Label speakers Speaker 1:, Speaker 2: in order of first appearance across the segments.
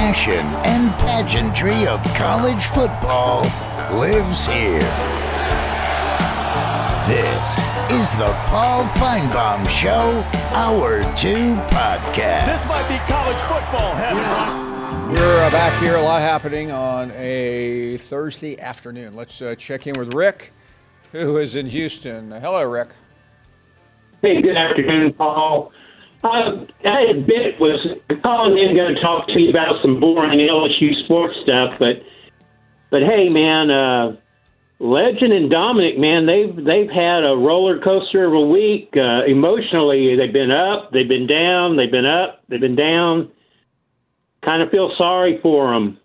Speaker 1: passion and pageantry of college football lives here. This is the Paul Finebaum Show, Hour 2 podcast.
Speaker 2: This might be college football heaven.
Speaker 3: We're uh, back here. A lot happening on a Thursday afternoon. Let's uh, check in with Rick, who is in Houston. Hello, Rick.
Speaker 4: Hey, good afternoon, Paul. Uh, I admit was calling in going to talk to you about some boring LSU sports stuff, but but hey, man, uh, Legend and Dominic, man, they've they've had a roller coaster of a week. Uh, emotionally, they've been up, they've been down, they've been up, they've been down. Kind of feel sorry for them.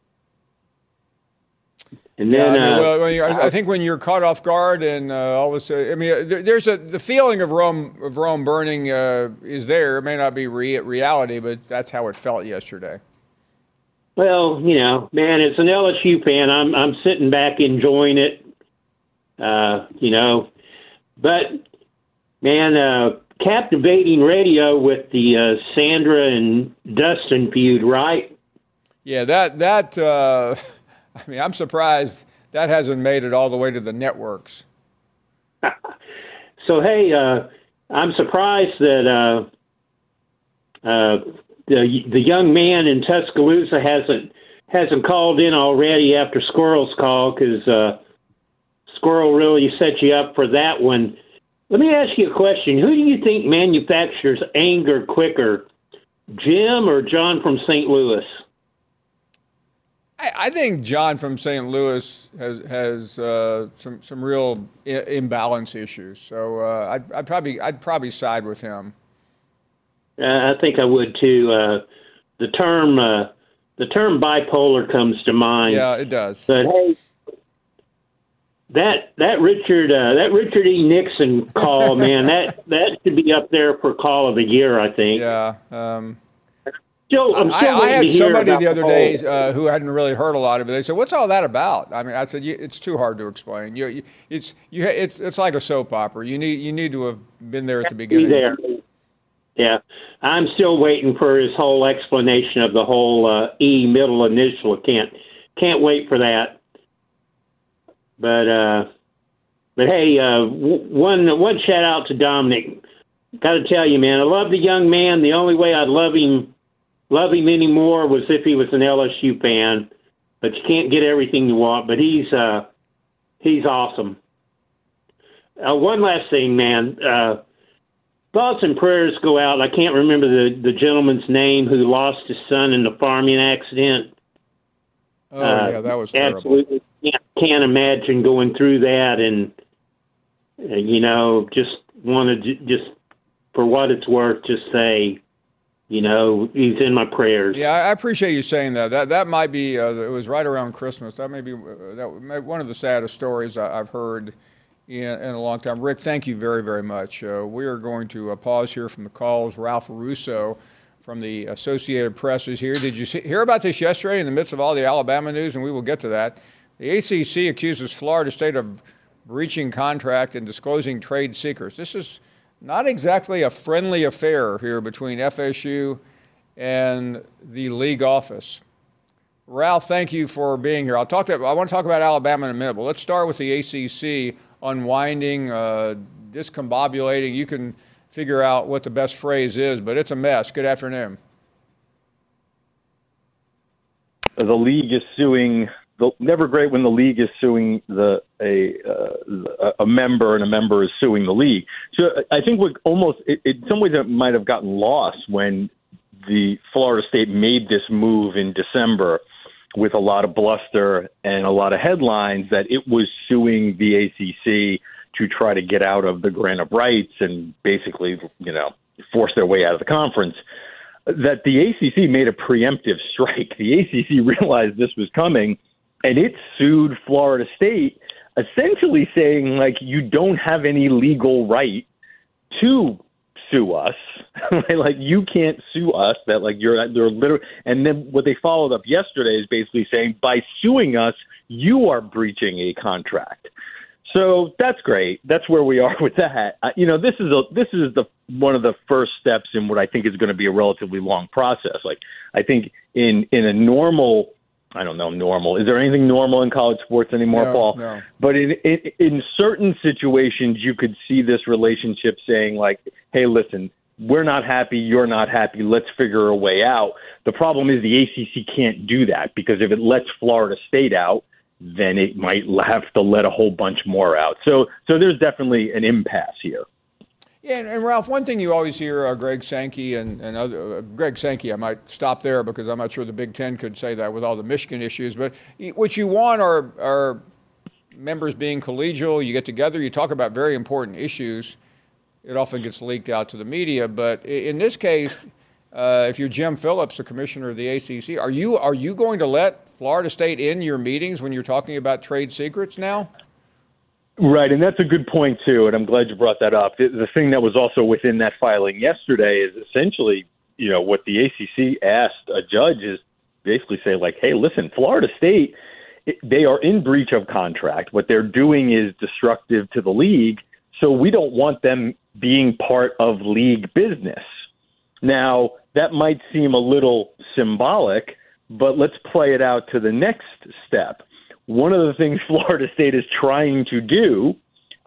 Speaker 4: And
Speaker 3: Yeah, I, mean,
Speaker 4: uh,
Speaker 3: well, when I, I think when you're caught off guard and uh, all of a sudden, I mean, there, there's a the feeling of Rome of Rome burning uh, is there. It may not be re- reality, but that's how it felt yesterday.
Speaker 4: Well, you know, man, it's an LSU fan, I'm I'm sitting back enjoying it. Uh, you know, but man, uh, captivating radio with the uh, Sandra and Dustin feud, right?
Speaker 3: Yeah, that that uh, I mean, I'm surprised that hasn't made it all the way to the networks.
Speaker 4: So hey, uh, I'm surprised that uh, uh, the the young man in Tuscaloosa hasn't hasn't called in already after Squirrel's call because uh, Squirrel really set you up for that one. Let me ask you a question: Who do you think manufactures anger quicker, Jim or John from St. Louis?
Speaker 3: I, I think John from St. Louis has has uh, some some real I- imbalance issues. So uh, I'd, I'd probably I'd probably side with him.
Speaker 4: Uh, I think I would too. Uh, the term uh, the term bipolar comes to mind.
Speaker 3: Yeah, it does.
Speaker 4: But hey, that that Richard uh, that Richard E. Nixon call, man, that that should be up there for call of the year. I think.
Speaker 3: Yeah. Um,
Speaker 4: Still, I'm still
Speaker 3: I
Speaker 4: waiting
Speaker 3: had somebody the other
Speaker 4: whole-
Speaker 3: day uh, who hadn't really heard a lot of it. They said, "What's all that about?" I mean, I said, "It's too hard to explain. You, you, it's you, it's it's like a soap opera. You need you need to have been there at the
Speaker 4: be
Speaker 3: beginning."
Speaker 4: there. Yeah, I'm still waiting for his whole explanation of the whole uh, E middle initial. Can't can't wait for that. But uh, but hey, uh, w- one one shout out to Dominic. Got to tell you, man, I love the young man. The only way I'd love him love him anymore was if he was an LSU fan. But you can't get everything you want. But he's uh, he's awesome. Uh, one last thing, man. Uh, thoughts and prayers go out. I can't remember the the gentleman's name who lost his son in the farming accident.
Speaker 3: Oh
Speaker 4: Uh,
Speaker 3: yeah, that was terrible.
Speaker 4: Absolutely can't, can't imagine going through that, and uh, you know, just want to just for what it's worth, just say, you know, he's in my prayers.
Speaker 3: Yeah, I appreciate you saying that. That that might be. Uh, it was right around Christmas. That may be uh, that may, one of the saddest stories I, I've heard in, in a long time. Rick, thank you very very much. Uh, we are going to uh, pause here from the calls. Ralph Russo from the Associated Press is here. Did you see, hear about this yesterday in the midst of all the Alabama news? And we will get to that. The ACC accuses Florida State of breaching contract and disclosing trade secrets. This is not exactly a friendly affair here between FSU and the league office. Ralph, thank you for being here. I'll talk to, I want to talk about Alabama in a minute, but let's start with the ACC unwinding, uh, discombobulating. You can figure out what the best phrase is, but it's a mess. Good afternoon.
Speaker 5: the league is suing. The, never great when the league is suing the a uh, a member and a member is suing the league. So I think what almost it, in some ways it might have gotten lost when the Florida State made this move in December with a lot of bluster and a lot of headlines that it was suing the ACC to try to get out of the grant of rights and basically you know force their way out of the conference that the ACC made a preemptive strike. The ACC realized this was coming and it sued Florida State, essentially saying, like, you don't have any legal right to sue us. like, you can't sue us. That, like, you're, they're literally, and then what they followed up yesterday is basically saying, by suing us, you are breaching a contract. So that's great. That's where we are with that. Uh, you know, this is a this is the one of the first steps in what I think is going to be a relatively long process. Like I think in in a normal I don't know normal. Is there anything normal in college sports anymore,
Speaker 3: No,
Speaker 5: Paul?
Speaker 3: no.
Speaker 5: But in, in in certain situations, you could see this relationship saying like, "Hey, listen, we're not happy. You're not happy. Let's figure a way out." The problem is the ACC can't do that because if it lets Florida State out, then it might have to let a whole bunch more out. So so there's definitely an impasse here.
Speaker 3: Yeah, and, and Ralph, one thing you always hear uh, Greg Sankey and, and other, uh, Greg Sankey, I might stop there because I'm not sure the Big Ten could say that with all the Michigan issues, but what you want are, are members being collegial. You get together, you talk about very important issues. It often gets leaked out to the media, but in this case, uh, if you're Jim Phillips, the commissioner of the ACC, are you are you going to let Florida State in your meetings when you're talking about trade secrets now?
Speaker 5: Right, and that's a good point too, and I'm glad you brought that up. The, the thing that was also within that filing yesterday is essentially, you know, what the ACC asked a judge is basically say like, "Hey, listen, Florida State, they are in breach of contract. What they're doing is destructive to the league, so we don't want them being part of league business." Now, that might seem a little symbolic, but let's play it out to the next step. One of the things Florida State is trying to do,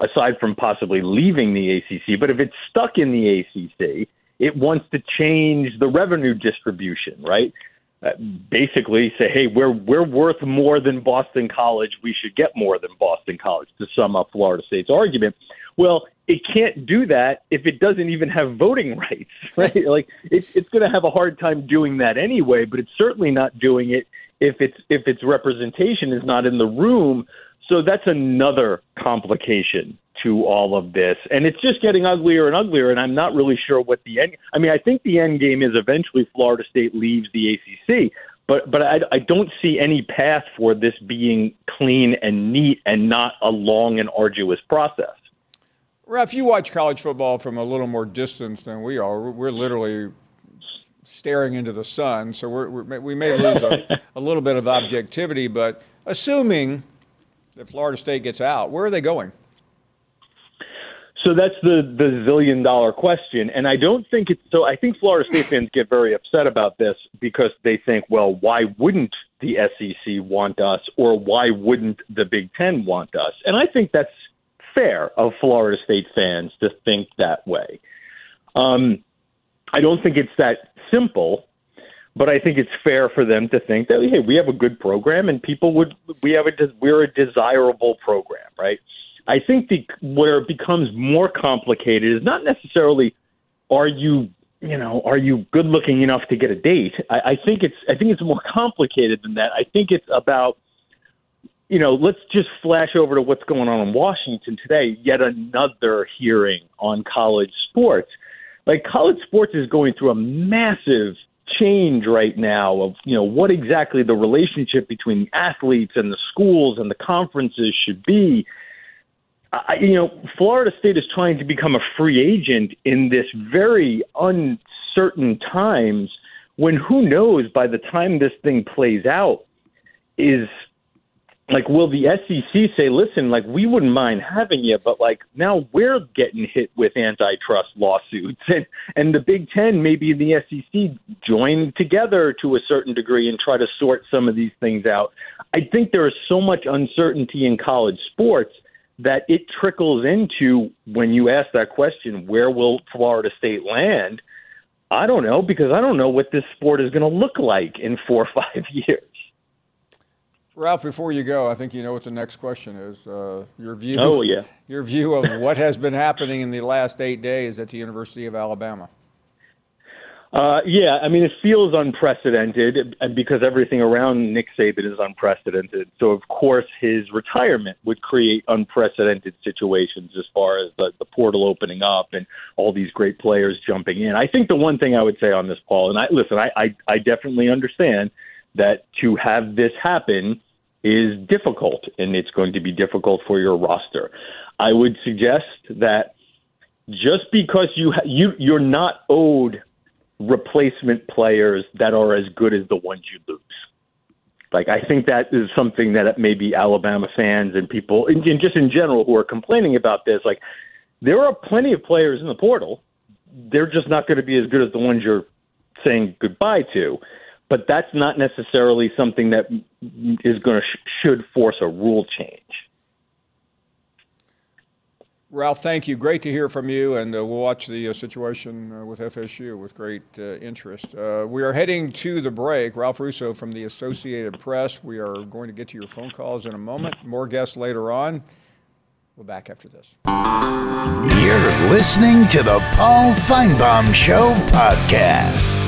Speaker 5: aside from possibly leaving the ACC, but if it's stuck in the ACC, it wants to change the revenue distribution, right? Uh, basically, say, hey, we're we're worth more than Boston College. We should get more than Boston College. To sum up Florida State's argument, well, it can't do that if it doesn't even have voting rights, right? like it, it's going to have a hard time doing that anyway. But it's certainly not doing it if it's if its representation is not in the room. So that's another complication to all of this, and it's just getting uglier and uglier. And I'm not really sure what the end. I mean, I think the end game is eventually Florida State leaves the ACC, but but I, I don't see any path for this being clean and neat and not a long and arduous process.
Speaker 3: Ralph, you watch college football from a little more distance than we are. We're literally staring into the sun, so we're, we're, we may lose a, a little bit of objectivity. But assuming that Florida State gets out, where are they going?
Speaker 5: So that's the the zillion dollar question, and I don't think it's so. I think Florida State fans get very upset about this because they think, well, why wouldn't the SEC want us, or why wouldn't the Big Ten want us? And I think that's fair of Florida State fans to think that way. Um, I don't think it's that simple, but I think it's fair for them to think that hey, we have a good program, and people would we have a we're a desirable program, right? I think the where it becomes more complicated is not necessarily are you you know are you good looking enough to get a date. I, I think it's I think it's more complicated than that. I think it's about you know let's just flash over to what's going on in Washington today. Yet another hearing on college sports. Like college sports is going through a massive change right now of you know what exactly the relationship between the athletes and the schools and the conferences should be. I, you know, Florida State is trying to become a free agent in this very uncertain times when who knows by the time this thing plays out is like will the SEC say listen like we wouldn't mind having you but like now we're getting hit with antitrust lawsuits and and the Big 10 maybe the SEC join together to a certain degree and try to sort some of these things out I think there is so much uncertainty in college sports that it trickles into when you ask that question, where will Florida State land? I don't know because I don't know what this sport is going to look like in four or five years.
Speaker 3: Ralph, before you go, I think you know what the next question is. Uh, your view.
Speaker 5: Oh, yeah.
Speaker 3: Your view of what has been happening in the last eight days at the University of Alabama.
Speaker 5: Uh, yeah, I mean, it feels unprecedented because everything around Nick Saban is unprecedented. So, of course, his retirement would create unprecedented situations as far as the, the portal opening up and all these great players jumping in. I think the one thing I would say on this, Paul, and I listen, I, I, I definitely understand that to have this happen is difficult, and it's going to be difficult for your roster. I would suggest that just because you ha- you you're not owed replacement players that are as good as the ones you lose. Like I think that is something that maybe Alabama fans and people, and just in general, who are complaining about this, like there are plenty of players in the portal. They're just not going to be as good as the ones you're saying goodbye to. But that's not necessarily something that is going to sh- should force a rule change.
Speaker 3: Ralph, thank you. Great to hear from you, and uh, we'll watch the uh, situation uh, with FSU with great uh, interest. Uh, we are heading to the break. Ralph Russo from the Associated Press. We are going to get to your phone calls in a moment. More guests later on. We'll back after this.
Speaker 1: You're listening to the Paul Finebaum Show podcast.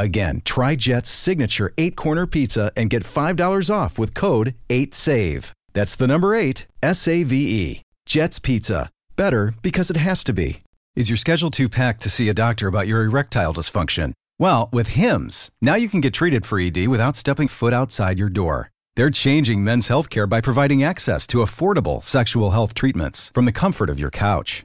Speaker 6: Again, try Jet's signature eight corner pizza and get $5 off with code 8SAVE. That's the number eight, S A V E. Jet's Pizza. Better because it has to be. Is your schedule too packed to see a doctor about your erectile dysfunction? Well, with HIMS, now you can get treated for ED without stepping foot outside your door. They're changing men's healthcare by providing access to affordable sexual health treatments from the comfort of your couch.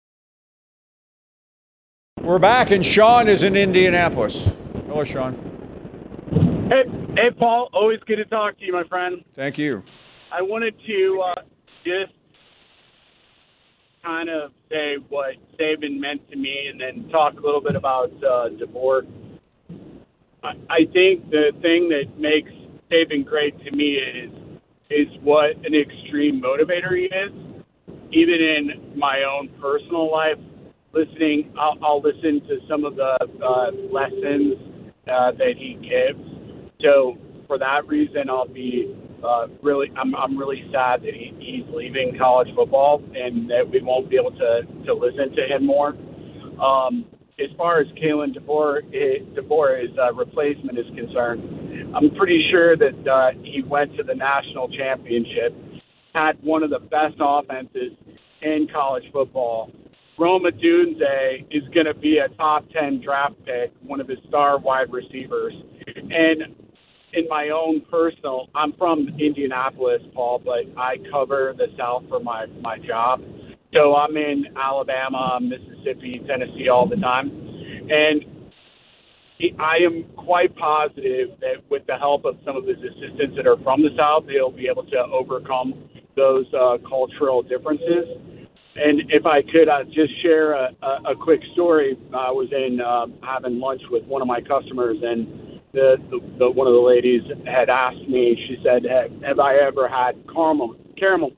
Speaker 3: We're back, and Sean is in Indianapolis. Hello, Sean.
Speaker 7: Hey, hey, Paul. Always good to talk to you, my friend.
Speaker 3: Thank you.
Speaker 7: I wanted to uh, just kind of say what Saban meant to me, and then talk a little bit about uh, DeBoer. I, I think the thing that makes Saban great to me is is what an extreme motivator he is. Even in my own personal life, listening, I'll, I'll listen to some of the uh, lessons uh, that he gives. So for that reason, I'll be uh, really, I'm, I'm really sad that he, he's leaving college football and that we won't be able to, to listen to him more. Um, as far as Kalen DeBoer, eh, DeBoer, his uh, replacement is concerned, I'm pretty sure that uh, he went to the national championship, had one of the best offenses in college football. Rome Odunze is going to be a top 10 draft pick, one of his star wide receivers. And in my own personal, I'm from Indianapolis, Paul, but I cover the South for my my job. So I'm in Alabama, Mississippi, Tennessee all the time, and I am quite positive that with the help of some of his assistants that are from the South, he'll be able to overcome those uh, cultural differences. And if I could uh, just share a, a, a quick story, I was in uh, having lunch with one of my customers, and the, the, the one of the ladies had asked me. She said, "Have, have I ever had caramel caramel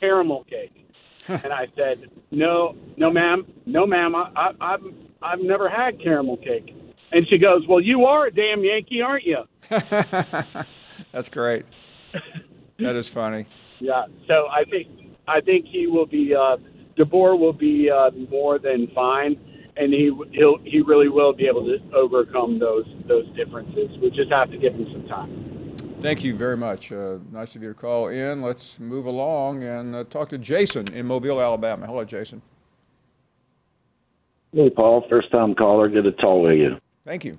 Speaker 7: caramel cake?" and I said, "No, no, ma'am, no, ma'am. I, I, I've I've never had caramel cake." And she goes, "Well, you are a damn Yankee, aren't you?"
Speaker 3: That's great. That is funny.
Speaker 7: yeah. So I think I think he will be. Uh, DeBoer will be uh, more than fine and he he'll he really will be able to overcome those those differences. We just have to give him some time.
Speaker 3: Thank you very much. Uh, nice of you to call in. Let's move along and uh, talk to Jason in Mobile, Alabama. Hello, Jason.
Speaker 8: Hey, Paul. First time caller. Good to talk with you.
Speaker 3: Thank you.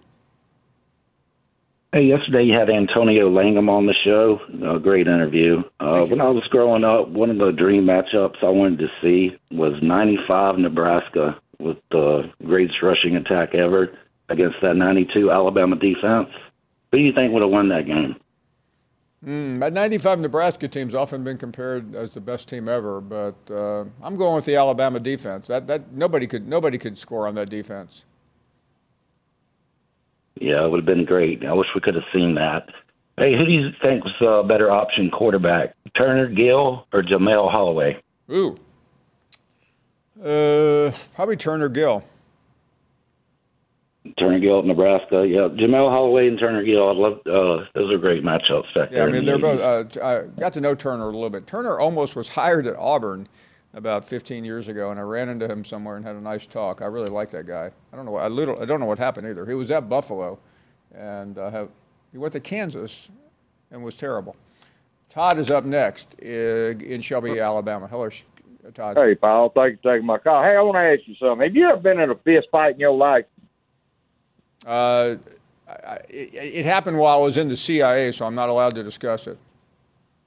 Speaker 8: Hey, yesterday you had Antonio Langham on the show. A great interview. Uh, when I was growing up, one of the dream matchups I wanted to see was 95 Nebraska with the greatest rushing attack ever against that 92 Alabama defense. Who do you think would have won that game?
Speaker 3: Mm, that 95 Nebraska team's often been compared as the best team ever, but uh, I'm going with the Alabama defense. That that nobody could nobody could score on that defense.
Speaker 8: Yeah, it would have been great. I wish we could have seen that. Hey, who do you think was a better option quarterback, Turner Gill or Jamelle Holloway?
Speaker 3: Ooh, uh, probably Turner Gill.
Speaker 8: Turner Gill at Nebraska. Yeah, Jamelle Holloway and Turner Gill. I love uh, those are great matchups back
Speaker 3: Yeah,
Speaker 8: there.
Speaker 3: I mean they're
Speaker 8: 80s.
Speaker 3: both. Uh, I got to know Turner a little bit. Turner almost was hired at Auburn about 15 years ago, and I ran into him somewhere and had a nice talk. I really like that guy. I don't know. What, I little. I don't know what happened either. He was at Buffalo, and uh, have, he went to Kansas, and was terrible. Todd is up next uh, in Shelby, Alabama. Hello, Todd.
Speaker 9: Hey, Paul. Thanks for taking my call. Hey, I want to ask you something. Have you ever been in a fist fight in your life?
Speaker 3: Uh, I, I, it, it happened while I was in the CIA, so I'm not allowed to discuss it.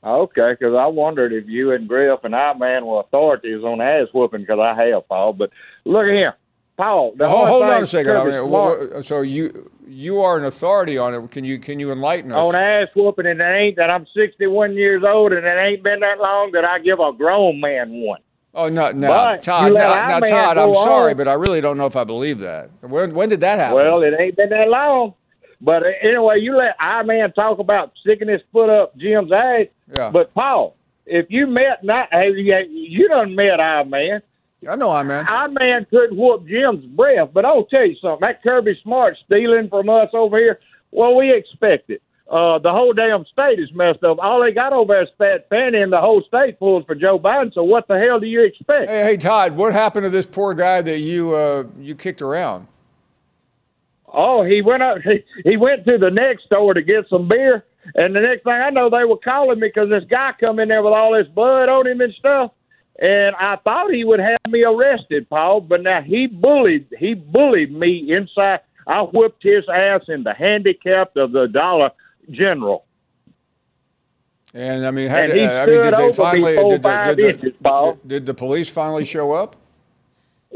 Speaker 9: Okay, because I wondered if you and Griff and I, man, were authorities on ass whooping, because I have, Paul. But look at here. Paul, the only
Speaker 3: hold on a second. I mean,
Speaker 9: Smart-
Speaker 3: wha- wha- so you you are an authority on it. Can you can you enlighten us?
Speaker 9: on ass whooping, and it ain't that I'm 61 years old, and it ain't been that long that I give a grown man one.
Speaker 3: Oh no, no,
Speaker 9: But
Speaker 3: Todd.
Speaker 9: you
Speaker 3: Now, Todd, I'm sorry,
Speaker 9: on.
Speaker 3: but I really don't know if I believe that. When when did that happen?
Speaker 9: Well, it ain't been that long. But uh, anyway, you let our man talk about sticking his foot up Jim's ass.
Speaker 3: Yeah.
Speaker 9: But Paul, if you met not, you, done met our man.
Speaker 3: I know our man.
Speaker 9: Our man couldn't whoop Jim's breath. But I'll tell you something. That Kirby Smart stealing from us over here. Well, we expect it. Uh, the whole damn state is messed up. All they got over there is Fat Fanny, and the whole state pulls for Joe Biden. So what the hell do you expect?
Speaker 3: Hey, hey, Todd, what happened to this poor guy that you uh, you kicked around?
Speaker 9: Oh, he went up. He, he went to the next store to get some beer, and the next thing I know, they were calling me because this guy come in there with all this blood on him and stuff. And I thought he would have me arrested, Paul, but now he bullied. He bullied me inside. I whipped his ass in the handicapped of the Dollar General.
Speaker 3: And I mean, had,
Speaker 9: And he uh,
Speaker 3: I mean, did they finally? did, the, did,
Speaker 9: inches, Paul.
Speaker 3: did, did the police finally show up?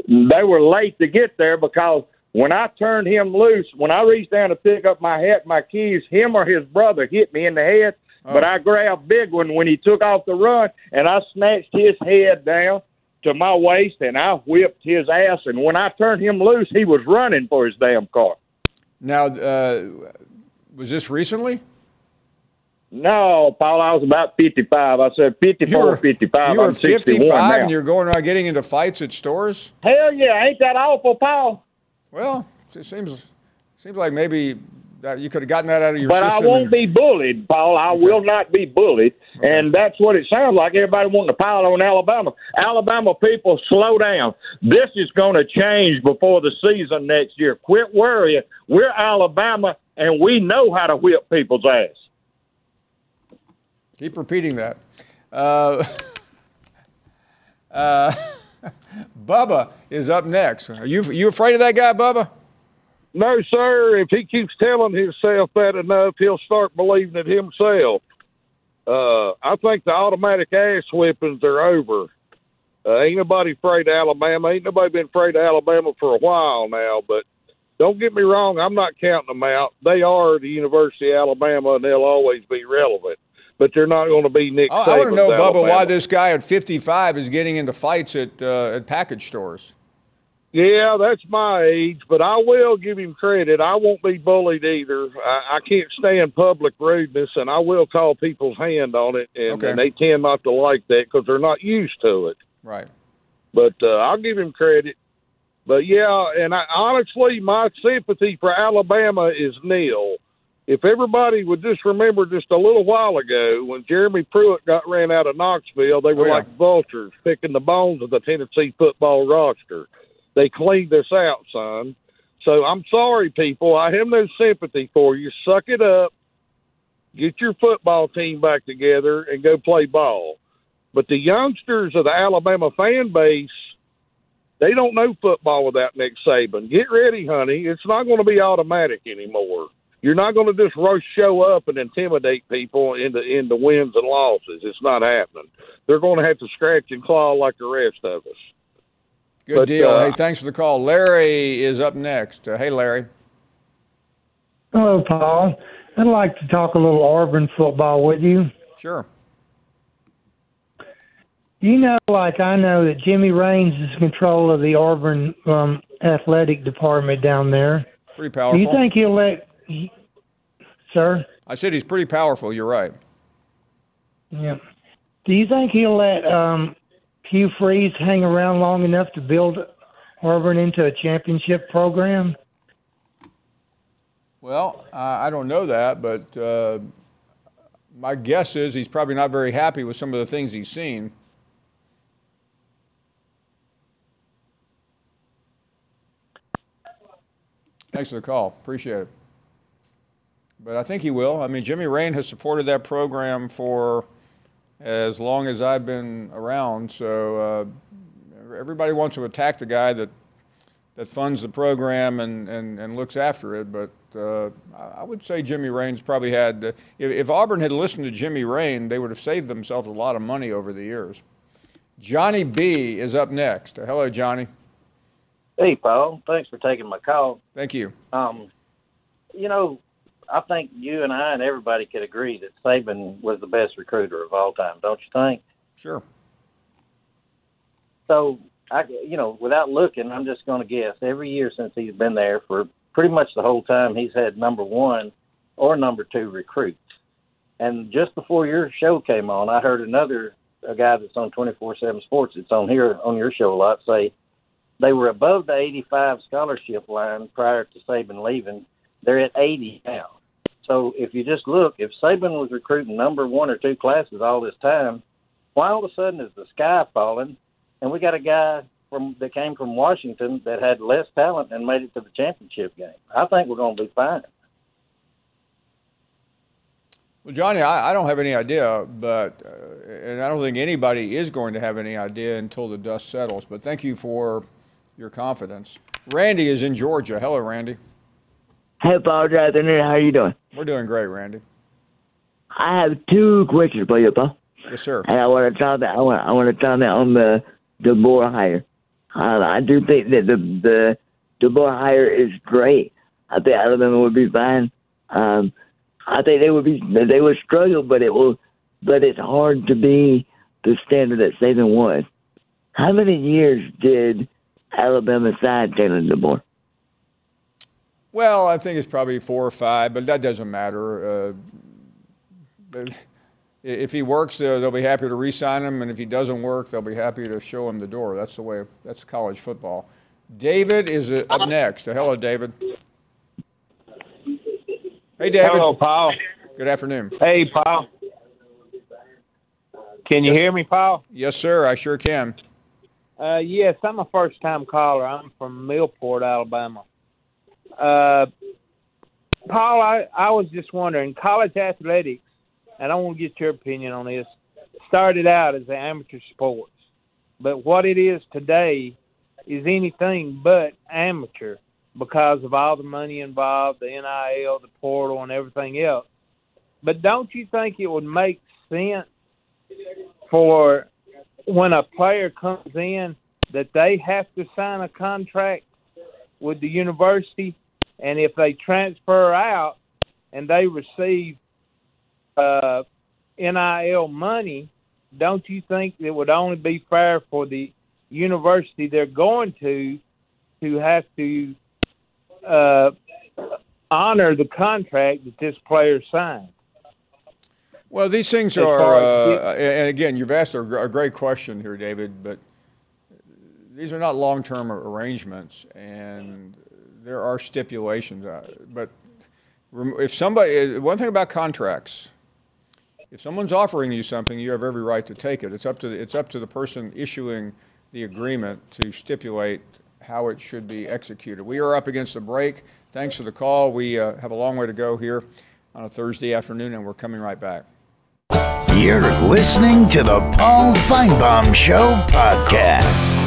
Speaker 9: They were late to get there because when I turned him loose, when I reached down to pick up my hat, and my keys, him or his brother hit me in the head. But I grabbed Big One when he took off the run, and I snatched his head down to my waist, and I whipped his ass. And when I turned him loose, he was running for his damn car.
Speaker 3: Now, uh, was this recently?
Speaker 9: No, Paul, I was about 55. I said 54,
Speaker 3: You were
Speaker 9: 55.
Speaker 3: You were
Speaker 9: I'm 61
Speaker 3: 55
Speaker 9: now.
Speaker 3: and you're going around getting into fights at stores.
Speaker 9: Hell yeah, ain't that awful, Paul?
Speaker 3: Well, it seems seems like maybe that you could have gotten that out of your
Speaker 9: But I won't be bullied, Paul. I will not be bullied. And that's what it sounds like. Everybody wanting to pile on Alabama. Alabama people, slow down. This is going to change before the season next year. Quit worrying. We're Alabama, and we know how to whip people's ass.
Speaker 3: Keep repeating that. Uh, uh, Bubba is up next. Are you you afraid of that guy, Bubba?
Speaker 10: No, sir. If he keeps telling himself that enough, he'll start believing it himself. Uh, I think the automatic ass whippings are over. Uh, ain't nobody afraid of Alabama. Ain't nobody been afraid of Alabama for a while now. But don't get me wrong, I'm not counting them out. They are the University of Alabama, and they'll always be relevant. But they're not going to be Nick
Speaker 3: I, I want to know, Bubba,
Speaker 10: Alabama.
Speaker 3: why this guy at 55 is getting into fights at uh, at package stores.
Speaker 10: Yeah, that's my age, but I will give him credit. I won't be bullied either. I, I can't stand public rudeness, and I will call people's hand on it, and,
Speaker 3: Okay.
Speaker 10: and they tend not to like that because they're not used to it.
Speaker 3: Right.
Speaker 10: But uh, I'll give him credit. But yeah, and I, honestly, my sympathy for Alabama is nil. If everybody would just remember just a little while ago when Jeremy Pruitt got ran out of Knoxville, they were
Speaker 3: Oh, yeah.
Speaker 10: like vultures picking the bones of the Tennessee football roster. They cleaned this out, son. So I'm sorry, people. I have no sympathy for you. Suck it up. Get your football team back together and go play ball. But the youngsters of the Alabama fan base, they don't know football without Nick Saban. Get ready, honey. It's not going to be automatic anymore. You're not going to just rush show up and intimidate people into into wins and losses. It's not happening. They're going to have to scratch and claw like the rest of us.
Speaker 3: Good
Speaker 10: But,
Speaker 3: deal.
Speaker 10: uh,
Speaker 3: hey, thanks for the call. Larry is up next. Uh, hey, Larry.
Speaker 11: Hello, Paul. I'd like to talk a little Auburn football with you.
Speaker 3: Sure.
Speaker 11: You know, like I know that Jimmy Raines is in control of the Auburn um, athletic department down there.
Speaker 3: Pretty powerful.
Speaker 11: Do you think he'll let, sir?
Speaker 3: I said he's pretty powerful. You're right.
Speaker 11: Yeah. Do you think he'll let um, Hugh Freeze hang around long enough to build Auburn into a championship program?
Speaker 3: Well, I I don't know that, but uh, my guess is he's probably not very happy with some of the things he's seen. Thanks for the call. Appreciate it. But I think he will. I mean, Jimmy Rane has supported that program for as long as I've been around. So uh, everybody wants to attack the guy that that funds the program and, and, and looks after it. But uh, I would say Jimmy Rane's probably had, uh, if, if Auburn had listened to Jimmy Rane, they would have saved themselves a lot of money over the years. Johnny B is up next. Uh, hello, Johnny.
Speaker 12: Hey, Paul. Thanks for taking my call.
Speaker 3: Thank you.
Speaker 12: Um, you know, I think you and I and everybody could agree that Saban was the best recruiter of all time, don't you think?
Speaker 3: Sure.
Speaker 12: So, I, you know, without looking, I'm just going to guess every year since he's been there for pretty much the whole time, he's had number one or number two recruits. And just before your show came on, I heard another a guy that's on 24/7 Sports. It's on here on your show a lot. Say they were above the 85 scholarship line prior to Saban leaving. They're at 80 now. So if you just look, if Saban was recruiting number one or two classes all this time, why all of a sudden is the sky falling? And we got a guy from that came from Washington that had less talent and made it to the championship game. I think we're going to be fine.
Speaker 3: Well, Johnny, I, I don't have any idea, but, uh, and I don't think anybody is going to have any idea until the dust settles. But thank you for your confidence. Randy is in Georgia. Hello, Randy.
Speaker 13: Hey, Paul, afternoon. How are you doing?
Speaker 3: We're doing great, Randy.
Speaker 13: I have two questions for you, Paul.
Speaker 3: Yes, sir.
Speaker 13: And I want to comment. I want. I want to talk comment on the the board hire. Uh, I do think that the the the board hire is great. I think Alabama would be fine. Um, I think they would be. They would struggle, but it will. But it's hard to be the standard that Saban was. How many years did Alabama sign Taylor DeBoer?
Speaker 3: Well, I think it's probably four or five, but that doesn't matter. Uh, if he works, uh, they'll be happy to re-sign him, and if he doesn't work, they'll be happy to show him the door. That's the way. Of, that's college football. David is uh, up next. Uh, hello, David. Hey, David.
Speaker 14: Hello, Paul.
Speaker 3: Good afternoon.
Speaker 14: Hey, Paul. Can you hear me, Paul?
Speaker 3: Yes, sir. I sure can.
Speaker 14: Uh, yes, I'm a first time caller. I'm from Millport, Alabama. Uh, Paul, I, I was just wondering, college athletics, and I want to get your opinion on this, started out as amateur sports. But what it is today is anything but amateur because of all the money involved, the NIL, the portal, and everything else. But don't you think it would make sense for when a player comes in that they have to sign a contract with the university, and if they transfer out and they receive uh, NIL money, don't you think it would only be fair for the university they're going to to have to uh, honor the contract that this player signed?
Speaker 3: Well, these things are, uh, and again, you've asked a, a great question here, David, but these are not long-term arrangements, and there are stipulations. Uh, but if somebody, uh, one thing about contracts, if someone's offering you something, you have every right to take it. It's up to the, it's up to the person issuing the agreement to stipulate how it should be executed. We are up against the break. Thanks for the call. We uh, have a long way to go here on a Thursday afternoon, and we're coming right back.
Speaker 1: You're listening to the Paul Finebaum Show podcast.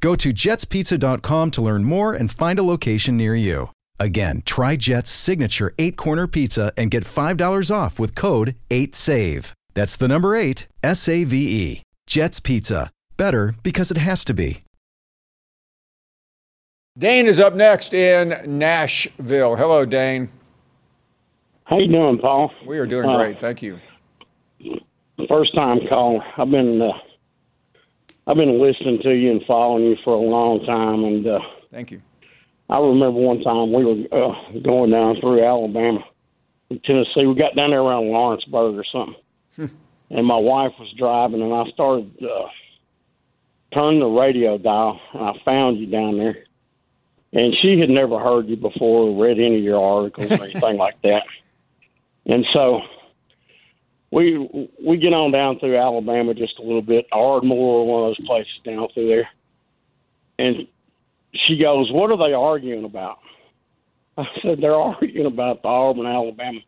Speaker 6: Go to jetspizza.com to learn more and find a location near you. Again, try Jet's signature eight corner pizza and get $5 off with code 8SAVE. That's the number eight, S A V E. Jet's Pizza. Better because it has to be.
Speaker 3: Dane is up next in Nashville. Hello, Dane.
Speaker 15: How you doing, Paul?
Speaker 3: We are doing
Speaker 15: Uh,
Speaker 3: great. Thank you.
Speaker 15: First time calling. I've been uh, I've been listening to you and following you for a long time, and uh,
Speaker 3: Thank you.
Speaker 15: I remember one time we were uh, going down through Alabama, and Tennessee. We got down there around Lawrenceburg or something, and my wife was driving, and I started uh, turning the radio dial, and I found you down there. And she had never heard you before, or read any of your articles or anything like that. And so we we get on down through Alabama just a little bit, Ardmore, one of those places down through there. And she goes, "What are they arguing about?" I said, "They're arguing about the Auburn Alabama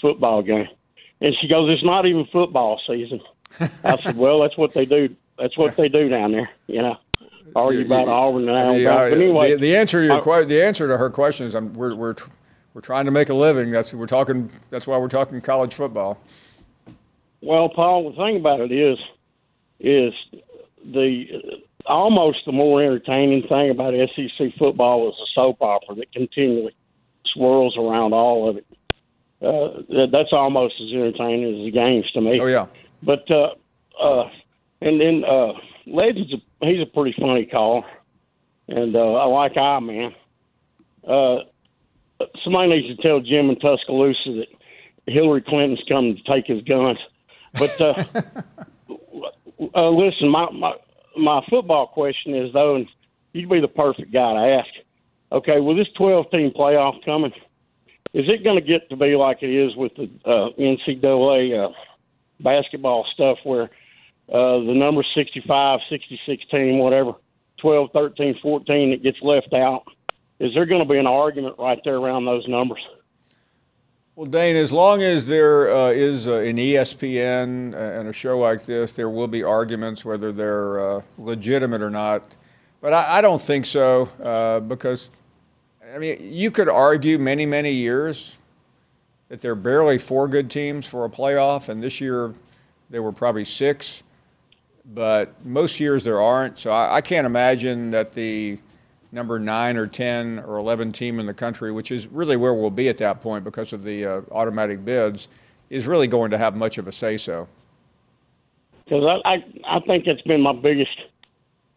Speaker 15: football game." And she goes, "It's not even football season." I said, "Well, that's what they do. That's what they do down there, you know." Argue about Auburn and Alabama. But anyway,
Speaker 3: the, the answer to your
Speaker 15: I-
Speaker 3: the answer to her question is um, we're, we're, tr- we're trying to make a living. That's we're talking. That's why we're talking college football.
Speaker 15: Well, Paul, the thing about it is, is the almost the more entertaining thing about SEC football is the soap opera that continually swirls around all of it. Uh, that, that's almost as entertaining as the games to me.
Speaker 3: Oh yeah.
Speaker 15: But uh, uh, and then uh, Legends, he's a pretty funny caller, and uh, I like I man. Uh, somebody needs to tell Jim in Tuscaloosa that Hillary Clinton's coming to take his guns. But uh, uh, listen, my, my my football question is though, and you'd be the perfect guy to ask. Okay, with this twelve team playoff coming, is it going to get to be like it is with the uh, NCAA uh, basketball stuff, where uh, the number 65, 66 team, whatever, 12, 13, 14 that gets left out? Is there going to be an argument right there around those numbers?
Speaker 3: Well, Dane, as long as there uh, is uh, an ESPN and a show like this, there will be arguments whether they're uh, legitimate or not. But I, I don't think so uh, because, I mean, you could argue many, many years that there are barely four good teams for a playoff, and this year there were probably six. But most years there aren't. So I, I can't imagine that the number nine or 10 or 11 team in the country, which is really where we'll be at that point because of the uh, automatic bids, is really going to have much of a say so.
Speaker 15: Because I, I I think that's been my biggest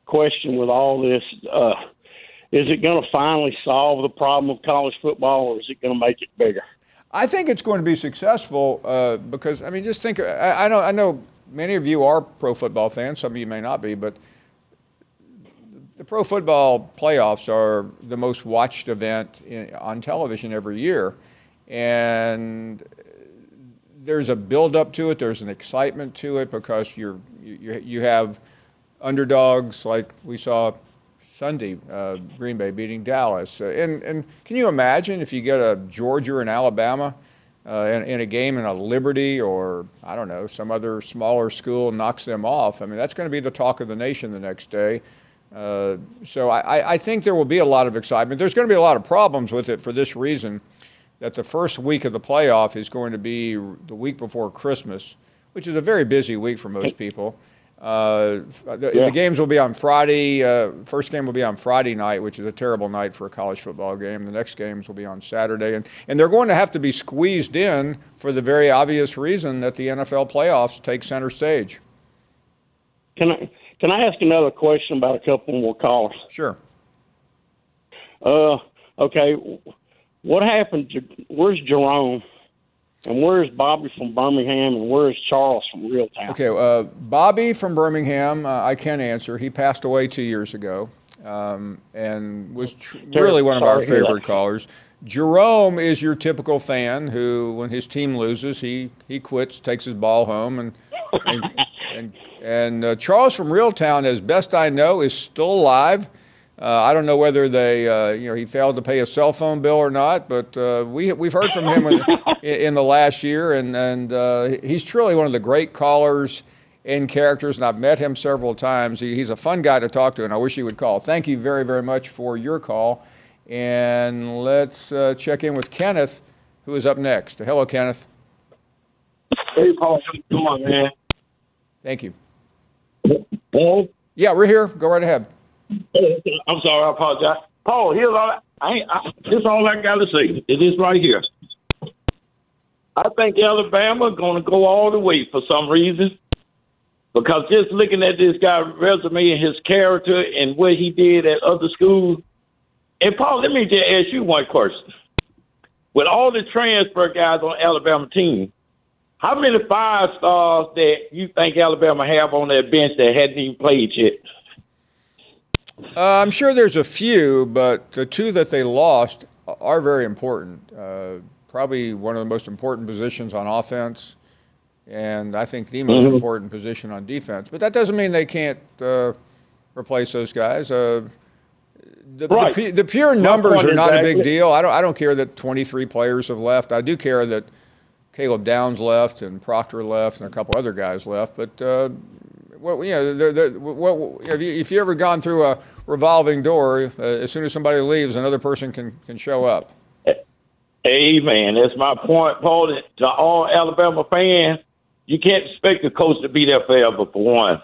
Speaker 15: question with all this. Uh, is it going to finally solve the problem of college football, or is it going to make it bigger?
Speaker 3: I think it's going to be successful uh, because, I mean, just think I, I, know, I know many of you are pro football fans, some of you may not be, but the pro football playoffs are the most watched event in, on television every year. And there's a build up to it, there's an excitement to it because you're, you, you have underdogs like we saw Sunday, uh, Green Bay beating Dallas. And, and can you imagine if you get a Georgia and Alabama uh, in, in a game in a Liberty or, I don't know, some other smaller school knocks them off? I mean, that's going to be the talk of the nation the next day. Uh, so I, I- I think there will be a lot of excitement. There's going to be a lot of problems with it for this reason that the first week of the playoff is going to be the week before Christmas, which is a very busy week for most people. Uh, the,
Speaker 10: Yeah.
Speaker 3: the games will be on Friday. Uh, first game will be on Friday night, which is a terrible night for a college football game. The next games will be on Saturday, and and they're going to have to be squeezed in for the very obvious reason that the NFL playoffs take center stage.
Speaker 15: Can I can I ask another question about a couple more callers?
Speaker 3: Sure.
Speaker 15: Uh, okay. What happened to where's Jerome, and where's Bobby from Birmingham, and where's Charles from Reeltown?
Speaker 3: Okay, uh, Bobby from Birmingham, uh, I can answer. He passed away two years ago, um, and was tr- really one of our
Speaker 15: Sorry to hear that.
Speaker 3: favorite callers. Jerome is your typical fan who, when his team loses, he he quits, takes his ball home, and and and, and uh, Charles from Reeltown, as best I know, is still alive. Uh, I don't know whether they, uh, you know, he failed to pay a cell phone bill or not, but uh, we we've heard from him in, in the last year, and and uh, he's truly one of the great callers and characters, and I've met him several times. He, he's a fun guy to talk to, and I wish he would call. Thank you very very much for your call, and let's uh, check in with Kenneth, who is up next. Hello, Kenneth.
Speaker 10: Hey, Paul, how you doing, man?
Speaker 3: Thank you.
Speaker 10: Paul?
Speaker 3: Yeah, we're here. Go right ahead.
Speaker 10: Oh, I'm sorry, I apologize. Paul, here's all I, I, I here's all I got to say. It is right here. I think Alabama going to go all the way for some reason. Because just looking at this guy's resume and his character and what he did at other schools. And Paul, let me just ask you one question. With all the transfer guys on Alabama team, how many five stars that you think Alabama have on their bench that hadn't even played yet?
Speaker 3: Uh, I'm sure there's a few, but the two that they lost are very important. Uh, probably one of the most important positions on offense, and I think the most
Speaker 10: Mhm.
Speaker 3: important position on defense. But that doesn't mean they can't uh, replace those guys. Uh, the, the
Speaker 10: Right.
Speaker 3: pu- the pure numbers are not a big deal. I don't, I don't care that 23 players have left. I do care that Caleb Downs left and Proctor left and a couple other guys left. But uh, well, you know, they're, they're, well, if, you, if you ever gone through a revolving door, uh, as soon as somebody leaves, another person can, can show up.
Speaker 10: Amen. That's my point, Paul. To all Alabama fans, you can't expect the coach to be there forever, for one.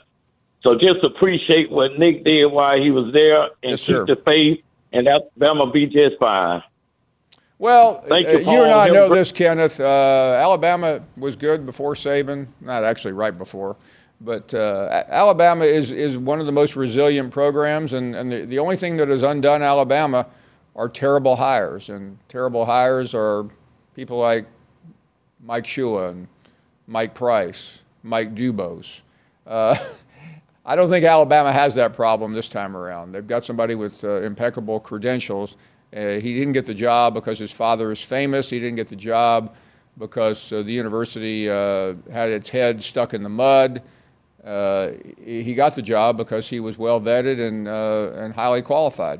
Speaker 10: So just appreciate what Nick did while he was there and
Speaker 3: Yes,
Speaker 10: keep
Speaker 3: sir.
Speaker 10: the faith, and Alabama will be just fine.
Speaker 3: Well, uh,
Speaker 10: you,
Speaker 3: you and I know this, Kenneth. Uh, Alabama was good before Saban, not actually right before, but uh, Alabama is, is one of the most resilient programs, and, and the, the only thing that has undone Alabama are terrible hires, and terrible hires are people like Mike Shula and Mike Price, Mike Dubose. Uh, I don't think Alabama has that problem this time around. They've got somebody with uh, impeccable credentials. Uh, he didn't get the job because his father is famous. He didn't get the job because uh, the university uh, had its head stuck in the mud. Uh, he got the job because he was well vetted and, uh, and highly qualified.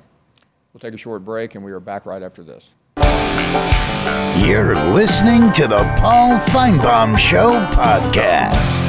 Speaker 3: We'll take a short break, and we are back right after this.
Speaker 16: You're listening to the Paul Finebaum Show podcast.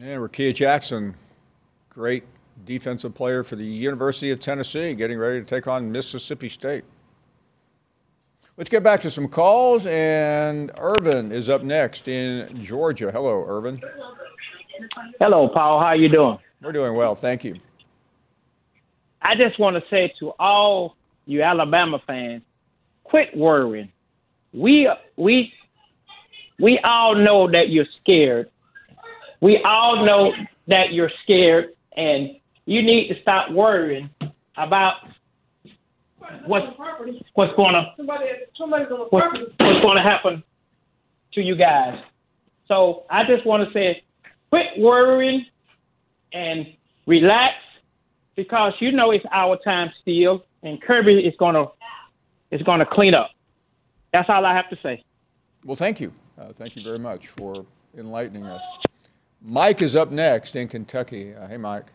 Speaker 3: And Rakia Jackson, great defensive player for the University of Tennessee, getting ready to take on Mississippi State. Let's get back to some calls, and Irvin is up next in Georgia. Hello, Irvin.
Speaker 17: Hello, Paul. How you doing?
Speaker 3: We're doing well, thank you.
Speaker 17: I just want to say to all you Alabama fans, quit worrying. We we we all know that you're scared. We all know that you're scared, and you need to stop worrying about what's what's going to what's, what's going to happen to you guys. So I just want to say, quit worrying and relax because you know it's our time still, and Kirby is gonna is gonna clean up. That's all I have to say.
Speaker 3: Well, thank you. Uh, thank you very much for enlightening us. Mike is up next in Kentucky. Uh, hey, Mike.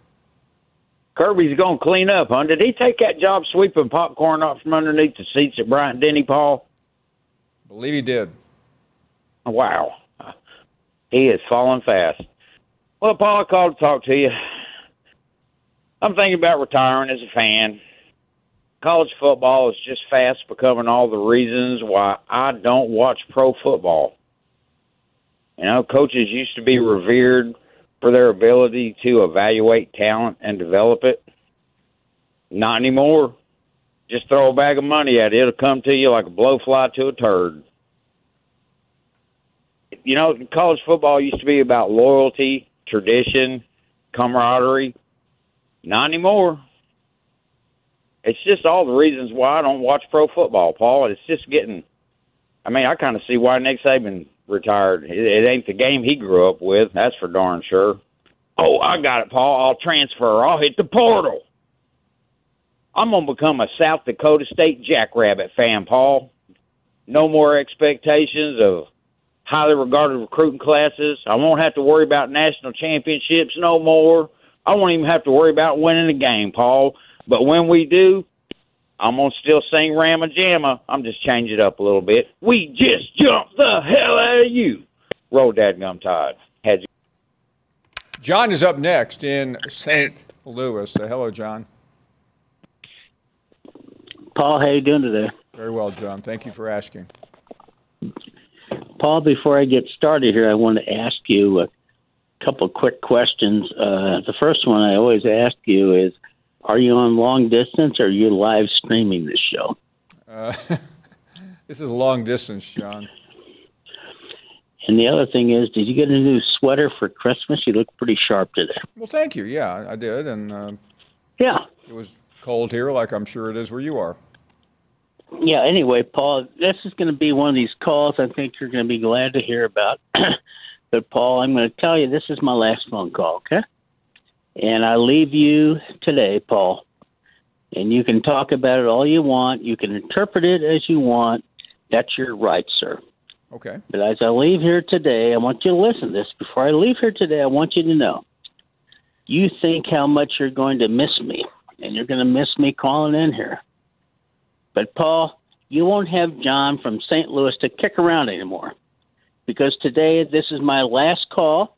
Speaker 18: Kirby's going to clean up, huh? Did he take that job sweeping popcorn off from underneath the seats at Bryant Denny, Paul?
Speaker 3: Believe he did.
Speaker 18: Wow. He is falling fast. Well, Paul, I called to talk to you. I'm thinking about retiring as a fan. College football is just fast becoming all the reasons why I don't watch pro football. You know, coaches used to be revered for their ability to evaluate talent and develop it. Not anymore. Just throw a bag of money at it. It'll come to you like a blowfly to a turd. You know, college football used to be about loyalty, tradition, camaraderie. Not anymore. It's just all the reasons why I don't watch pro football, Paul. It's just getting. I mean, I kind of see why Nick Saban retired. It, it ain't the game he grew up with. That's for darn sure. Oh, I got it, Paul. I'll transfer. I'll hit the portal. I'm gonna become a South Dakota State Jackrabbit fan, Paul. No more expectations of highly regarded recruiting classes. I won't have to worry about national championships no more. I won't even have to worry about winning a game, Paul. But when we do, I'm gonna still sing Rammer Jammer. I'm just change it up a little bit. We just jumped the hell out of you. Roll Dadgum Todd. Had you.
Speaker 3: John is up next in St. Louis. Uh, hello, John.
Speaker 19: Paul, how are you doing today?
Speaker 3: Very well, John. Thank you for asking.
Speaker 19: Paul, before I get started here, I want to ask you a couple quick questions. Uh, the first one I always ask you is, are you on long distance or are you live streaming this show?
Speaker 3: Uh, this is long distance, John.
Speaker 19: And the other thing is, did you get a new sweater for Christmas? You look pretty sharp today.
Speaker 3: Well, thank you. Yeah, I did, and uh,
Speaker 19: yeah,
Speaker 3: it was cold here, like I'm sure it is where you are.
Speaker 19: Yeah. Anyway, Paul, this is going to be one of these calls. I think you're going to be glad to hear about. but Paul, I'm going to tell you this is my last phone call. Okay. And I leave you today, Paul. And you can talk about it all you want. You can interpret it as you want. That's your right, sir.
Speaker 3: Okay.
Speaker 19: But as I leave here today, I want you to listen to this. Before I leave here today, I want you to know you think how much you're going to miss me, and you're going to miss me calling in here. But, Paul, you won't have John from St. Louis to kick around anymore because today this is my last call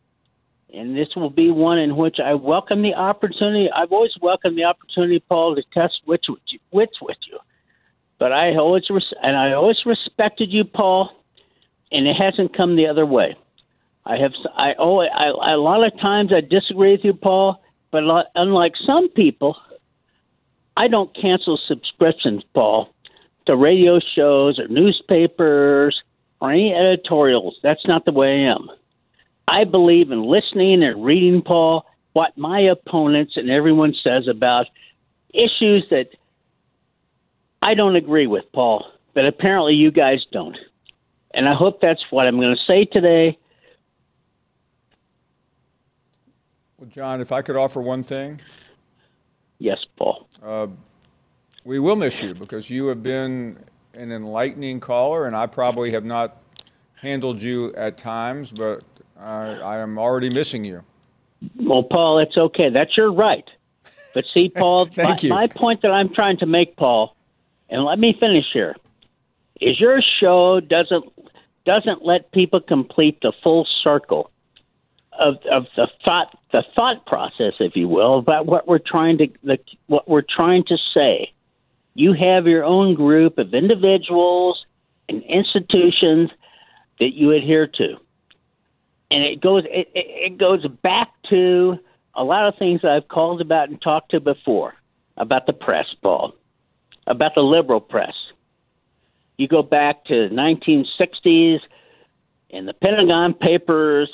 Speaker 19: and this will be one in which I welcome the opportunity. I've always welcomed the opportunity, Paul, to test wits with you, wits with you. But I always res- and I always respected you, Paul, and it hasn't come the other way. I have I oh I, a lot of times I disagree with you, Paul, but lot, unlike some people, I don't cancel subscriptions, Paul, to radio shows or newspapers or any editorials. That's not the way I am. I believe in listening and reading, Paul, what my opponents and everyone says about issues that I don't agree with, Paul, but apparently you guys don't. And I hope that's what I'm going to say today.
Speaker 3: Well, John, if I could offer one thing.
Speaker 19: Yes, Paul.
Speaker 3: Uh, we will miss you because you have been an enlightening caller, and I probably have not handled you at times, but I, I am already missing you.
Speaker 19: Well, Paul, it's okay. That's your right. But see, Paul, my, my point that I'm trying to make, Paul, and let me finish here, is your show doesn't doesn't let people complete the full circle of of the thought the thought process, if you will, about what we're trying to the, what we're trying to say. You have your own group of individuals and institutions that you adhere to and it goes it, it goes back to a lot of things I've called about and talked to before about the press, Paul, about the liberal press. You go back to the 1960s and the Pentagon Papers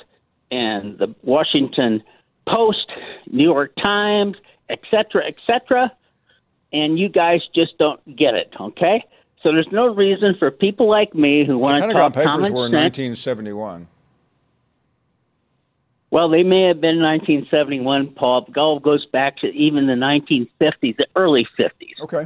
Speaker 19: and the Washington Post, New York Times, et cetera, et cetera, and you guys just don't get it, okay? So there's no reason for people like me who want to
Speaker 3: Pentagon
Speaker 19: talk
Speaker 3: Papers
Speaker 19: common
Speaker 3: were in
Speaker 19: sense.
Speaker 3: 1971.
Speaker 19: Well, they may have been 1971, Paul. All goes back to even the 1950s, the early 50s.
Speaker 3: Okay.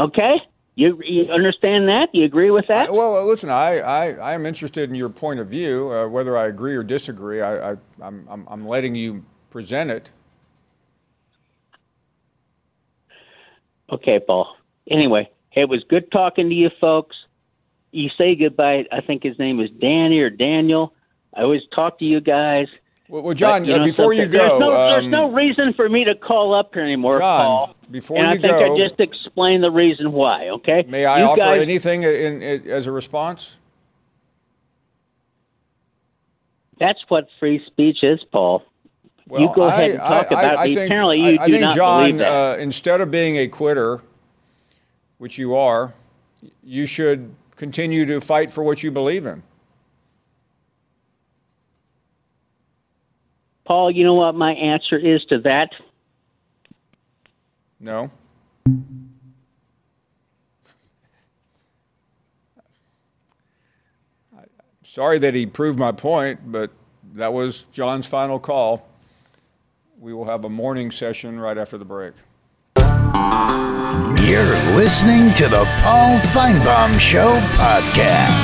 Speaker 19: Okay? You, you understand that? You agree with that?
Speaker 3: Well, listen, I, I, I am interested in your point of view. Uh, whether I agree or disagree, I, I, I'm, I'm, I'm letting you present it.
Speaker 19: Okay, Paul. Anyway, it was good talking to you folks. You say goodbye. I think his name is Danny or Daniel. I always talk to you guys.
Speaker 3: Well, John,
Speaker 19: But, you know,
Speaker 3: before you
Speaker 19: something- there's
Speaker 3: go,
Speaker 19: no, there's
Speaker 3: um,
Speaker 19: no reason for me to call up here anymore,
Speaker 3: John,
Speaker 19: Paul.
Speaker 3: before
Speaker 19: and I think
Speaker 3: go-
Speaker 19: I just explained the reason why. Okay.
Speaker 3: may I
Speaker 19: you
Speaker 3: offer
Speaker 19: guys,
Speaker 3: anything in, in, as a response?
Speaker 19: That's what free speech is, Paul.
Speaker 3: Well,
Speaker 19: you go
Speaker 3: I-
Speaker 19: ahead and talk
Speaker 3: I- I-
Speaker 19: about
Speaker 3: I
Speaker 19: me.
Speaker 3: think-
Speaker 19: Apparently, you
Speaker 3: I
Speaker 19: do
Speaker 3: think
Speaker 19: not
Speaker 3: John,
Speaker 19: believe that.
Speaker 3: Uh, instead of being a quitter, which you are, you should continue to fight for what you believe in.
Speaker 19: Paul, you know what my answer is to that?
Speaker 3: No. Sorry that he proved my point, but that was John's final call. We will have a morning session right after the break.
Speaker 16: You're listening to the Paul Finebaum Show podcast.